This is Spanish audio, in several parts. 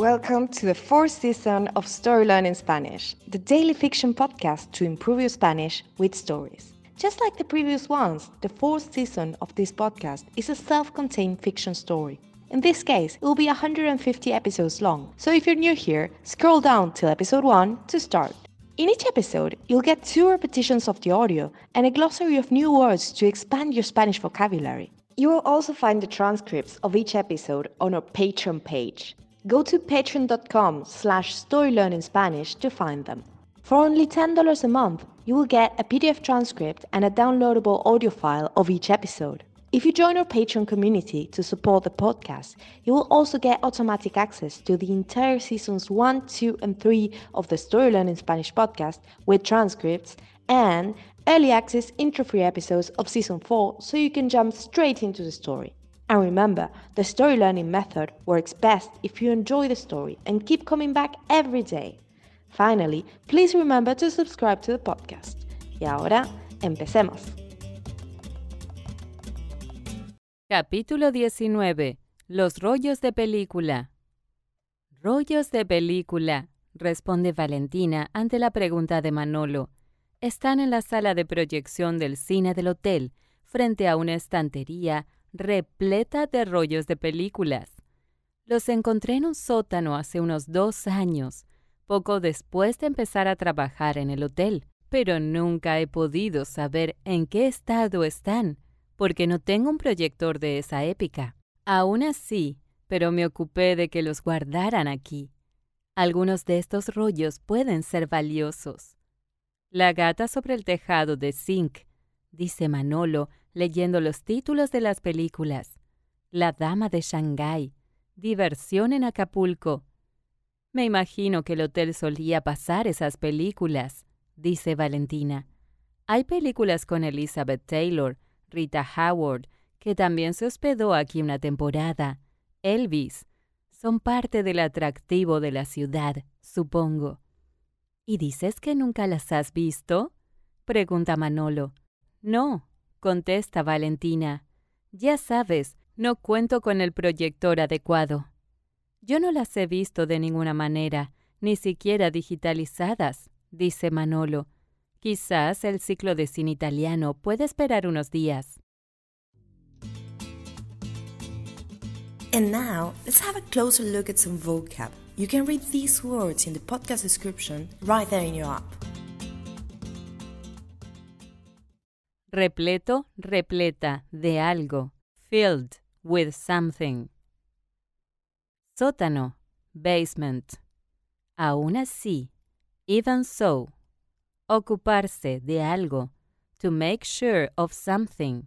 Welcome to the fourth season of Story Learning Spanish, the daily fiction podcast to improve your Spanish with stories. Just like the previous ones, the fourth season of this podcast is a self contained fiction story. In this case, it will be 150 episodes long, so if you're new here, scroll down till episode 1 to start. In each episode, you'll get two repetitions of the audio and a glossary of new words to expand your Spanish vocabulary. You will also find the transcripts of each episode on our Patreon page. Go to patreon.com slash storylearningspanish to find them. For only $10 a month, you will get a PDF transcript and a downloadable audio file of each episode. If you join our Patreon community to support the podcast, you will also get automatic access to the entire seasons 1, 2, and 3 of the Story Learning Spanish podcast with transcripts and early access intro free episodes of season 4 so you can jump straight into the story. And remember, the story learning method works best if you enjoy the story and keep coming back every day. Finally, please remember to subscribe to the podcast. Y ahora, empecemos. Capítulo 19. Los rollos de película. Rollos de película, responde Valentina ante la pregunta de Manolo. Están en la sala de proyección del cine del hotel, frente a una estantería repleta de rollos de películas. Los encontré en un sótano hace unos dos años, poco después de empezar a trabajar en el hotel, pero nunca he podido saber en qué estado están, porque no tengo un proyector de esa época. Aún así, pero me ocupé de que los guardaran aquí. Algunos de estos rollos pueden ser valiosos. La gata sobre el tejado de zinc, dice Manolo, leyendo los títulos de las películas. La Dama de Shanghái, Diversión en Acapulco. Me imagino que el hotel solía pasar esas películas, dice Valentina. Hay películas con Elizabeth Taylor, Rita Howard, que también se hospedó aquí una temporada. Elvis. Son parte del atractivo de la ciudad, supongo. ¿Y dices que nunca las has visto? pregunta Manolo. No, contesta Valentina. Ya sabes, no cuento con el proyector adecuado. Yo no las he visto de ninguna manera, ni siquiera digitalizadas, dice Manolo. Quizás el ciclo de cine italiano puede esperar unos días. And now, let's have a closer look at some vocab. You can read these words in the podcast description right there in your app. Repleto, repleta de algo, filled with something. Sótano, basement. Aún así, even so. Ocuparse de algo, to make sure of something.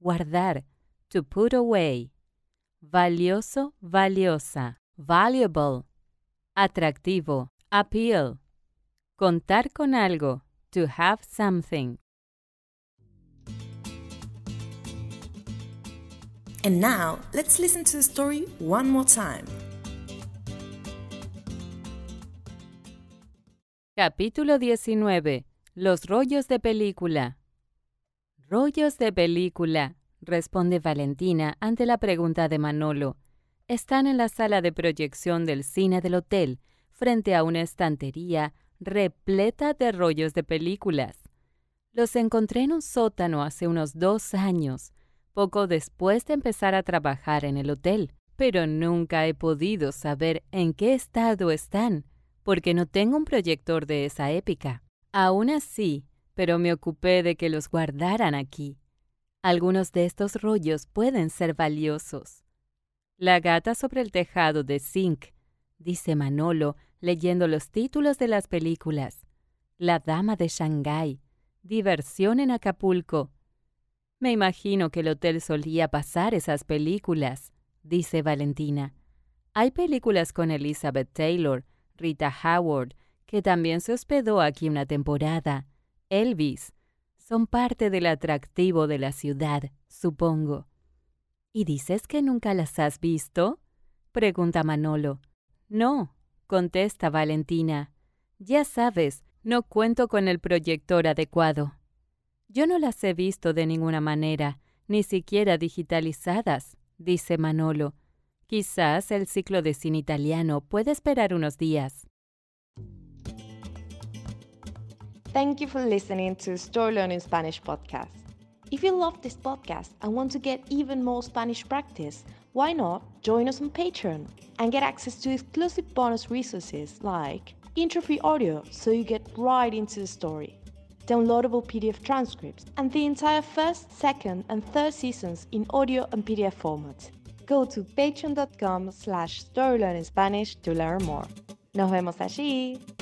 Guardar, to put away. Valioso, valiosa, valuable. Atractivo, appeal. Contar con algo, to have something. And now, let's listen to the story one more time. Capítulo 19. Los rollos de película. Rollos de película, responde Valentina ante la pregunta de Manolo. Están en la sala de proyección del cine del hotel, frente a una estantería repleta de rollos de películas. Los encontré en un sótano hace unos dos años poco después de empezar a trabajar en el hotel, pero nunca he podido saber en qué estado están, porque no tengo un proyector de esa época. Aún así, pero me ocupé de que los guardaran aquí. Algunos de estos rollos pueden ser valiosos. La gata sobre el tejado de zinc, dice Manolo, leyendo los títulos de las películas. La Dama de Shanghái, Diversión en Acapulco, me imagino que el hotel solía pasar esas películas, dice Valentina. Hay películas con Elizabeth Taylor, Rita Howard, que también se hospedó aquí una temporada. Elvis. Son parte del atractivo de la ciudad, supongo. ¿Y dices que nunca las has visto? pregunta Manolo. No, contesta Valentina. Ya sabes, no cuento con el proyector adecuado. Yo no las he visto de ninguna manera, ni siquiera digitalizadas, dice Manolo. Quizás el ciclo de cine italiano puede esperar unos días. Thank you for listening to Story Learning Spanish podcast. If you love this podcast and want to get even more Spanish practice, why not join us on Patreon and get access to exclusive bonus resources like intro-free audio so you get right into the story, downloadable PDF transcripts, and the entire first, second, and third seasons in audio and PDF format. Go to patreon.com slash storylearningspanish to learn more. Nos vemos allí.